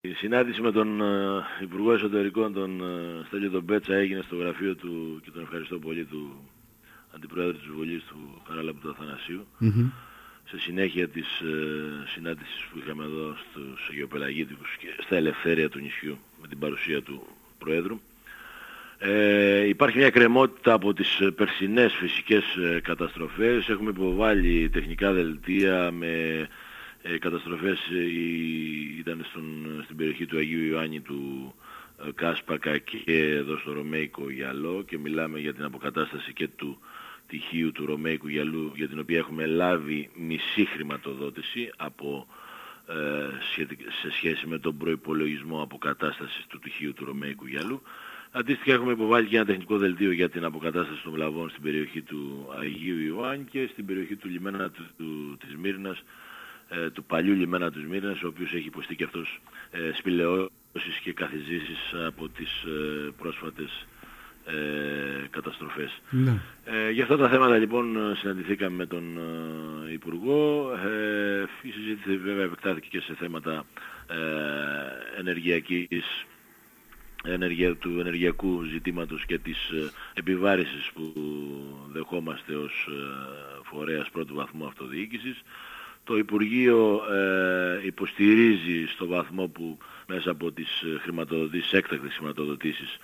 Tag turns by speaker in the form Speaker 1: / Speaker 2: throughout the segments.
Speaker 1: Η συνάντηση με τον ε, Υπουργό Εσωτερικών, τον ε, Στέλιο τον Πέτσα, έγινε στο γραφείο του και τον ευχαριστώ πολύ του Αντιπρόεδρου της Βουλής του Χαράλαμπου του αθανασιου σε συνέχεια της ε, συνάντησης που είχαμε εδώ στους Αγιοπελαγίτικους και στα ελευθέρια του νησιού με την παρουσία του Προέδρου. Ε, υπάρχει μια κρεμότητα από τις περσινές φυσικές ε, καταστροφές. Έχουμε υποβάλει τεχνικά δελτία με ε, καταστροφές ε, ήταν στον, στην περιοχή του Αγίου Ιωάννη του ε, Κάσπακα και εδώ στο Ρωμαϊκό Γυαλό και μιλάμε για την αποκατάσταση και του τυχείου του Ρωμαϊκού Γυαλού για την οποία έχουμε λάβει μισή χρηματοδότηση από, σε σχέση με τον προϋπολογισμό αποκατάστασης του τυχείου του Ρωμαϊκού Γυαλού. Αντίστοιχα έχουμε υποβάλει και ένα τεχνικό δελτίο για την αποκατάσταση των βλαβών στην περιοχή του Αγίου Ιωάννη και στην περιοχή του λιμένα του, του, της Μύρνας ε, του παλιού λιμένα τους Μύρνας, ο οποίος έχει υποστεί και αυτός ε, σπηλαιώσεις και καθιζήσεις από τις ε, πρόσφατες ε, καταστροφές. Ναι. Ε, για αυτά τα θέματα λοιπόν συναντηθήκαμε με τον ε, Υπουργό. Ε, η συζήτηση βέβαια επεκτάθηκε και σε θέματα ε, ενεργειακής ενεργεια, του ενεργειακού ζητήματος και της ε, επιβάρησης που δεχόμαστε ως φορέας πρώτου βαθμού αυτοδιοίκησης. Το Υπουργείο ε, υποστηρίζει στο βαθμό που μέσα από τις ε, χρηματοδοτήσεις, έκτακτες χρηματοδοτήσεις,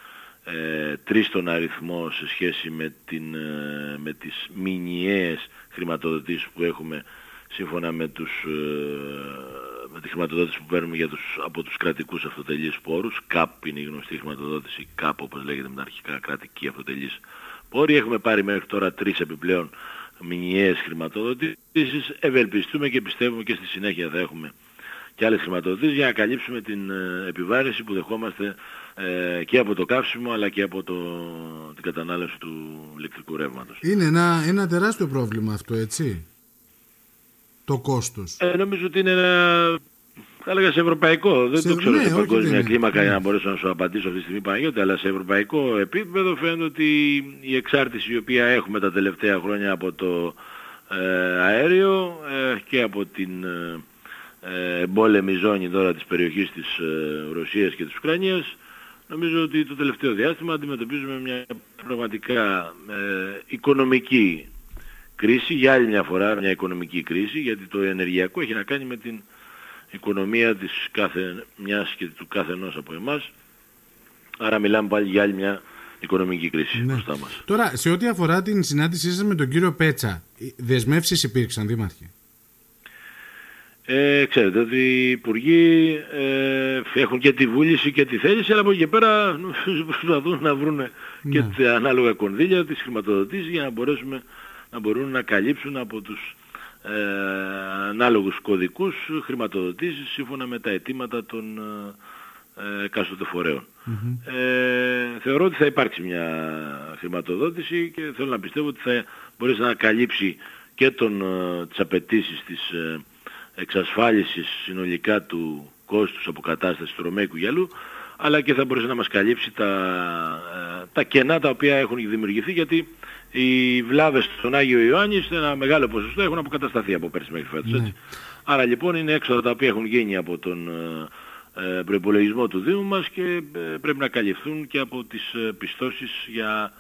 Speaker 1: ε, τρεις τον αριθμό σε σχέση με, την, ε, με τις μηνιαίες χρηματοδοτήσεις που έχουμε σύμφωνα με, τους, ε, με τη χρηματοδότηση που παίρνουμε για τους, από τους κρατικούς αυτοτελείς πόρους. ΚΑΠ είναι η γνωστή χρηματοδότηση, ΚΑΠ όπως λέγεται με τα αρχικά κρατική αυτοτελείς πόροι. Έχουμε πάρει μέχρι τώρα τρεις επιπλέον μηνιαίες χρηματοδοτήσεις. Ευελπιστούμε και πιστεύουμε και στη συνέχεια θα έχουμε και άλλες χρηματοδοτήσεις για να καλύψουμε την ε, επιβάρηση που δεχόμαστε ε, και από το καύσιμο αλλά και από το, την κατανάλωση του ηλεκτρικού ρεύματος.
Speaker 2: Είναι ένα, ένα τεράστιο πρόβλημα αυτό, έτσι, το κόστος.
Speaker 1: Ε, νομίζω ότι είναι ένα θα έλεγα σε ευρωπαϊκό, δεν το ξέρω ναι, σε παγκόσμια κλίμακα για να μπορέσω να σου απαντήσω αυτή τη στιγμή Παναγιώτη, αλλά σε ευρωπαϊκό επίπεδο φαίνεται ότι η εξάρτηση η οποία έχουμε τα τελευταία χρόνια από το ε, αέριο ε, και από την ε, εμπόλεμη ζώνη τώρα της περιοχής της Ρωσίας και της Ουκρανίας νομίζω ότι το τελευταίο διάστημα αντιμετωπίζουμε μια πραγματικά οικονομική κρίση, για άλλη μια φορά μια οικονομική κρίση, γιατί το ενεργειακό έχει να κάνει με την οικονομία της κάθε μιας και του κάθε ενός από εμάς. Άρα μιλάμε πάλι για άλλη μια οικονομική κρίση ναι. μπροστά μας.
Speaker 2: Τώρα, σε ό,τι αφορά την συνάντησή σας με τον κύριο Πέτσα, δεσμεύσεις υπήρξαν, Δήμαρχε;
Speaker 1: Ε, ξέρετε ότι οι υπουργοί ε, έχουν και τη βούληση και τη θέληση, αλλά από εκεί και πέρα προσπαθούν να βρουν και ναι. τα ανάλογα κονδύλια, τις χρηματοδοτήσεις για να μπορέσουμε να μπορούν να καλύψουν από τους ε, ανάλογους κωδικούς χρηματοδοτήσεις σύμφωνα με τα αιτήματα των ε, εκάστοτε φορέων. Ε, θεωρώ ότι θα υπάρξει μια χρηματοδότηση και θέλω να πιστεύω ότι θα μπορέσει να καλύψει και τον, ε, τις απαιτήσεις της ε, εξασφάλισης συνολικά του κόστους αποκατάστασης του Ρωμαϊκού γυαλού αλλά και θα μπορέσει να μας καλύψει τα, ε, τα κενά τα οποία έχουν δημιουργηθεί γιατί οι βλάβες στον Άγιο Ιωάννη σε ένα μεγάλο ποσοστό έχουν αποκατασταθεί από πέρσι μέχρι φέτος. Ναι. Άρα λοιπόν είναι έξοδα τα οποία έχουν γίνει από τον ε, ε προϋπολογισμό του Δήμου μας και ε, πρέπει να καλυφθούν και από τις ε, πιστώσεις για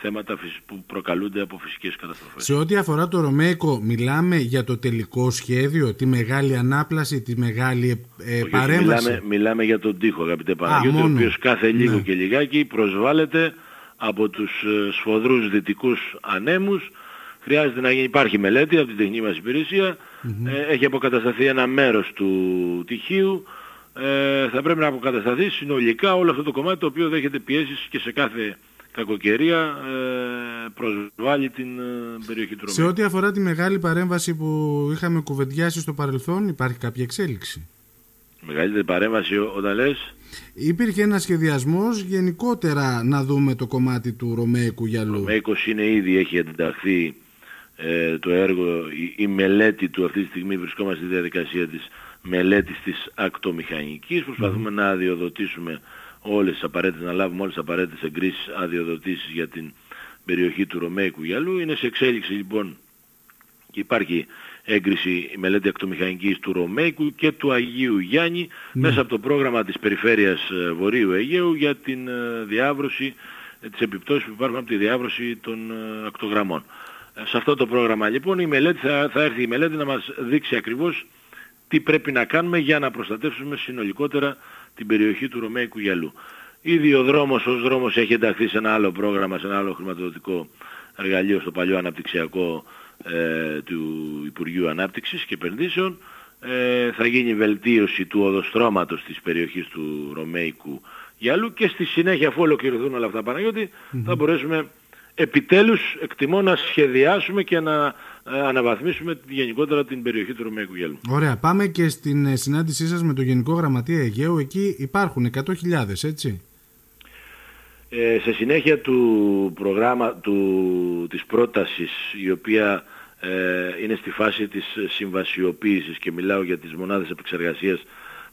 Speaker 1: θέματα που προκαλούνται από φυσικές καταστροφές.
Speaker 2: Σε ό,τι αφορά το Ρωμαϊκό, μιλάμε για το τελικό σχέδιο, τη μεγάλη ανάπλαση, τη μεγάλη ε, παρέμβαση.
Speaker 1: Μιλάμε, μιλάμε για τον τοίχο, αγαπητέ Παναγιώτη, ο οποίος κάθε λίγο ναι. και λιγάκι προσβάλλεται από τους ε, σφοδρούς δυτικούς ανέμους. Χρειάζεται να γίνει, υπάρχει μελέτη από την τεχνική μας υπηρεσια ε, έχει αποκατασταθεί ένα μέρος του τυχείου, ε, θα πρέπει να αποκατασταθεί συνολικά όλο αυτό το κομμάτι το οποίο δέχεται πιέσεις και σε κάθε κακοκαιρία ε, προσβάλλει την ε, περιοχή του
Speaker 2: Σε ό,τι αφορά τη μεγάλη παρέμβαση που είχαμε κουβεντιάσει στο παρελθόν υπάρχει κάποια εξέλιξη;
Speaker 1: Μεγαλύτερη παρέμβαση όταν λες
Speaker 2: Υπήρχε ένας σχεδιασμός γενικότερα να δούμε το κομμάτι του Ρωμαϊκού γυαλού. Ο
Speaker 1: Ρωμαϊκός είναι ήδη, έχει ενταχθεί ε, το έργο, η, μελέτη του αυτή τη στιγμή βρισκόμαστε στη διαδικασία της μελέτης της ακτομηχανικής. Προσπαθούμε να αδειοδοτήσουμε όλες τις απαραίτητες, να λάβουμε όλες τις απαραίτητες εγκρίσεις αδειοδοτήσεις για την περιοχή του Ρωμαϊκού γυαλού. Είναι σε εξέλιξη λοιπόν και υπάρχει έγκριση η μελέτη ακτομηχανικής του Ρωμαϊκού και του Αγίου Γιάννη μέσα από το πρόγραμμα της Περιφέρειας Βορείου Αιγαίου για την διάβρωση τις επιπτώσεις που υπάρχουν από τη διάβρωση των ακτογραμμών. Σε αυτό το πρόγραμμα λοιπόν η μελέτη θα, θα έρθει η μελέτη να μας δείξει ακριβώς τι πρέπει να κάνουμε για να προστατεύσουμε συνολικότερα την περιοχή του Ρωμαϊκού Γυαλού. Ήδη ο δρόμος ως δρόμος έχει ενταχθεί σε ένα άλλο πρόγραμμα, σε ένα άλλο χρηματοδοτικό εργαλείο στο παλιό αναπτυξιακό ε, του Υπουργείου Ανάπτυξης και Επενδύσεων. Ε, θα γίνει βελτίωση του οδοστρώματος της περιοχής του Ρωμαϊκού Γυαλού και στη συνέχεια αφού ολοκληρωθούν όλα αυτά θα μπορέσουμε επιτέλους εκτιμώ να σχεδιάσουμε και να ε, αναβαθμίσουμε γενικότερα την περιοχή του Ρωμαϊκού Γέλου.
Speaker 2: Ωραία. Πάμε και στην ε, συνάντησή σας με το Γενικό Γραμματεία Αιγαίου. Εκεί υπάρχουν 100.000, έτσι;
Speaker 1: Ε, σε συνέχεια του προγράμμα, του, της πρότασης η οποία ε, είναι στη φάση της συμβασιοποίησης και μιλάω για τις μονάδες επεξεργασίας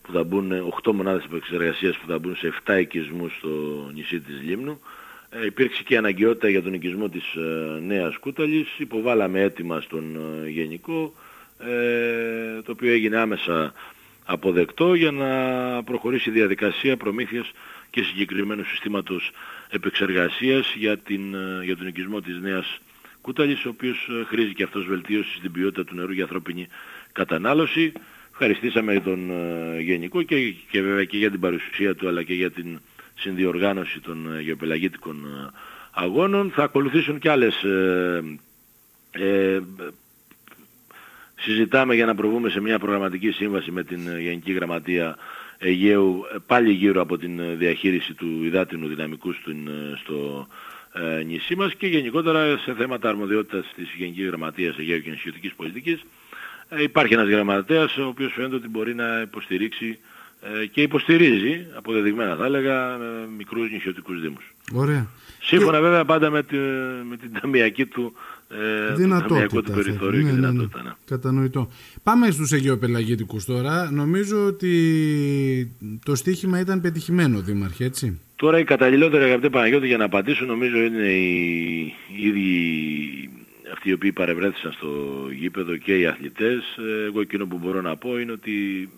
Speaker 1: που θα μπουν, 8 μονάδες επεξεργασίας που θα μπουν σε 7 οικισμούς στο νησί της Λίμνου ε, υπήρξε και αναγκαιότητα για τον οικισμό της ε, νέας Κούταλης. Υποβάλαμε έτοιμα στον ε, Γενικό, ε, το οποίο έγινε άμεσα αποδεκτό για να προχωρήσει η διαδικασία προμήθειας και συγκεκριμένου συστήματος επεξεργασίας για, την, για τον οικισμό της νέας Κούταλης, ο οποίος χρήζει και αυτός βελτίωσης στην ποιότητα του νερού για ανθρώπινη κατανάλωση. Ευχαριστήσαμε τον Γενικό και, και βέβαια και για την παρουσία του αλλά και για την συνδιοργάνωση των ε, γεωπελαγίτικων ε, αγώνων. Θα ακολουθήσουν και άλλες... Ε, ε, συζητάμε για να προβούμε σε μια προγραμματική σύμβαση με την Γενική Γραμματεία Αιγαίου πάλι γύρω από την διαχείριση του υδάτινου δυναμικού στο ε, νησί μας και γενικότερα σε θέματα αρμοδιότητας της Γενικής Γραμματείας Αιγαίου και Νησιωτικής Πολιτικής ε, υπάρχει ένας γραμματέας ο οποίος φαίνεται ότι μπορεί να υποστηρίξει ε, και υποστηρίζει, αποδεδειγμένα θα έλεγα, ε, μικρούς νησιωτικούς δήμους.
Speaker 2: Ωραία.
Speaker 1: Σύμφωνα βέβαια πάντα με, τη, με την ταμιακή του
Speaker 2: ε, δυνατότητα,
Speaker 1: του περιθώριου
Speaker 2: ναι,
Speaker 1: και
Speaker 2: ναι, ναι.
Speaker 1: δυνατότητα. Ναι.
Speaker 2: Κατανοητό. Πάμε στους αιγαιοπελαγίτικους τώρα. Νομίζω ότι το στίχημα ήταν πετυχημένο, Δήμαρχε, έτσι.
Speaker 1: Τώρα η καταλληλότερη αγαπητέ Παναγιώτη για να απαντήσω νομίζω είναι οι, οι ίδιοι αυτοί οι οποίοι παρευρέθησαν στο γήπεδο και οι αθλητές. Εγώ εκείνο που μπορώ να πω είναι ότι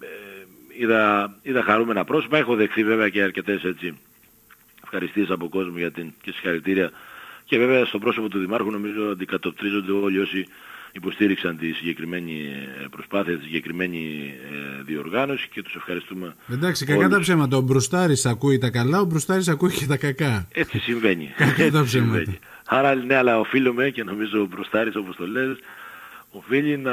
Speaker 1: είδα, είδα χαρούμενα πρόσωπα. Έχω δεχθεί βέβαια και αρκετές έτσι ευχαριστίες από κόσμο για την, και συγχαρητήρια. Και βέβαια στο πρόσωπο του Δημάρχου νομίζω αντικατοπτρίζονται όλοι όσοι υποστήριξαν τη συγκεκριμένη ε, προσπάθεια, τη συγκεκριμένη ε, διοργάνωση και τους ευχαριστούμε.
Speaker 2: Εντάξει, κακά τα ψέματα. Ο Μπρουστάρης ακούει τα καλά, ο Μπρουστάρης ακούει και τα κακά.
Speaker 1: Έτσι συμβαίνει.
Speaker 2: κακά τα ψέματα.
Speaker 1: Άρα ναι, αλλά οφείλουμε και νομίζω ο Μπρουστάρης όπως το λες, οφείλει να,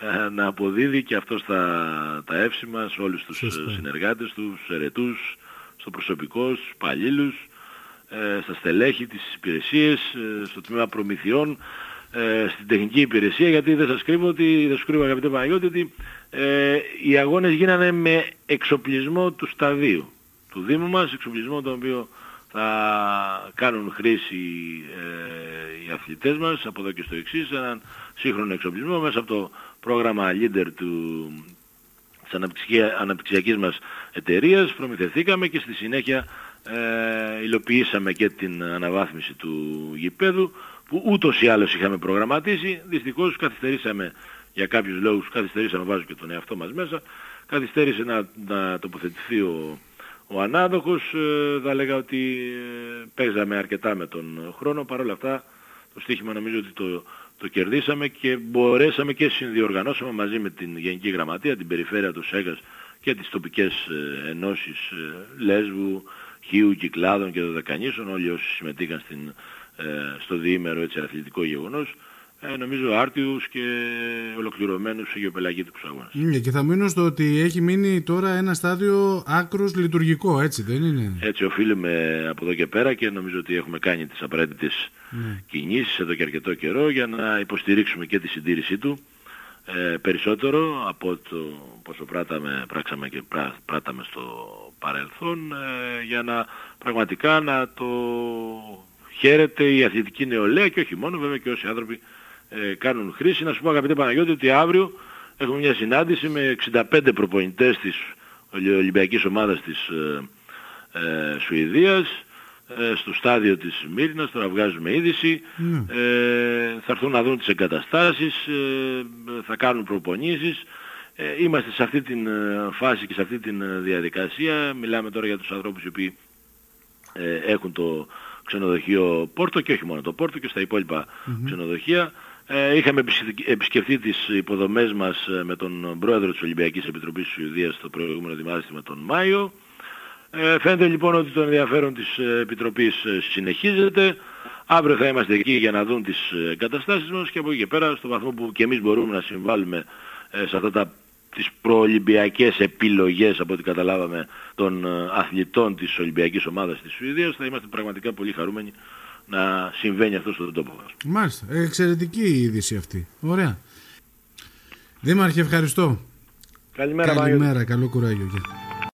Speaker 1: ε, να αποδίδει και αυτός τα, τα εύσημα σε όλους τους Σωστά. συνεργάτες τους, στους ερετούς, στο προσωπικό, στους παλίλους, ε, στα στελέχη, τις υπηρεσίες, ε, στο τμήμα προμηθειών, στην τεχνική υπηρεσία, γιατί δεν σας κρύβω ότι, δεν σας κρύβω αγαπητέ Παναγιώτη, ότι οι αγώνες γίνανε με εξοπλισμό του σταδίου του Δήμου μας, εξοπλισμό τον οποίο θα κάνουν χρήση ε, οι αθλητές μας από εδώ και στο εξής, έναν σύγχρονο εξοπλισμό μέσα από το πρόγραμμα Leader του, της αναπτυξιακής μας εταιρείας. Προμηθεθήκαμε και στη συνέχεια ε, υλοποιήσαμε και την αναβάθμιση του γηπέδου που ούτως ή άλλως είχαμε προγραμματίσει. Δυστυχώς καθυστερήσαμε για κάποιους λόγους, καθυστερήσαμε βάζω και τον εαυτό μας μέσα, καθυστέρησε να, να τοποθετηθεί ο, ο ανάδοχος. Ε, θα λέγα ότι ε, παίζαμε αρκετά με τον χρόνο, παρόλα αυτά το στοίχημα νομίζω ότι το το κερδίσαμε και μπορέσαμε και συνδιοργανώσαμε μαζί με την Γενική Γραμματεία, την Περιφέρεια τους ΣΕΓΑΣ και τις τοπικές ε, ενώσεις ε, Λέσβου, Χίου, Κυκλάδων και των Δεκανήσων, όλοι όσοι συμμετείχαν στην, ε, στο διήμερο έτσι, αθλητικό γεγονός, ε, νομίζω άρτιους και ολοκληρωμένους γεωπελαγίτικους αγώνες.
Speaker 2: Ναι, και θα μείνω στο ότι έχει μείνει τώρα ένα στάδιο άκρος λειτουργικό, έτσι δεν είναι;
Speaker 1: Έτσι οφείλουμε από εδώ και πέρα και νομίζω ότι έχουμε κάνει τις απαραίτητες ναι. κινήσεις εδώ και αρκετό καιρό για να υποστηρίξουμε και τη συντήρησή του ε, περισσότερο από το πόσο πράταμε, πράξαμε και πρά, πράταμε στο παρελθόν ε, για να πραγματικά να το χαίρεται η αθλητική νεολαία και όχι μόνο βέβαια και όσοι άνθρωποι ε, κάνουν χρήση. Να σου πω αγαπητέ Παναγιώτη ότι αύριο έχουμε μια συνάντηση με 65 προπονητές της Ολυμπιακής ομάδας της ε, ε, Σουηδίας ε, στο στάδιο της Μύρινας, τώρα βγάζουμε είδηση,
Speaker 2: Ναι.
Speaker 1: ε, θα έρθουν να δουν τις εγκαταστάσεις, ε, θα κάνουν προπονήσεις. Ε, είμαστε σε αυτή την ε, φάση και σε αυτή την ε, διαδικασία. Μιλάμε τώρα για τους ανθρώπους οι οποίοι ε, έχουν το ξενοδοχείο Πόρτο και όχι μόνο το Πόρτο και στα υπόλοιπα ξενοδοχεία. Ε, είχαμε επισκεφτεί- επισκεφτεί τις υποδομές μας ε, με τον πρόεδρο της Ολυμπιακής Επιτροπής της Σουηδίας το προηγούμενο διάστημα τον Μάιο. Ε, φαίνεται λοιπόν ότι το ενδιαφέρον της ε, Επιτροπής ε, συνεχίζεται. Αύριο θα είμαστε εκεί για να δουν τις ε, εγκαταστάσεις μας και από εκεί και πέρα στο βαθμό που και εμείς μπορούμε να συμβάλλουμε ε, σε αυτά τα τις προολυμπιακές επιλογές από ό,τι καταλάβαμε των ε, αθλητών της Ολυμπιακής Ομάδας της Σουηδίας θα είμαστε πραγματικά πολύ χαρούμενοι να συμβαίνει αυτό στον τόπο μας.
Speaker 2: Μάλιστα. Εξαιρετική η είδηση αυτή. Ωραία. Δήμαρχε, ευχαριστώ.
Speaker 1: Καλημέρα, Παναγιώτη.
Speaker 2: Καλημέρα. Καλό κουράγιο. Γεια.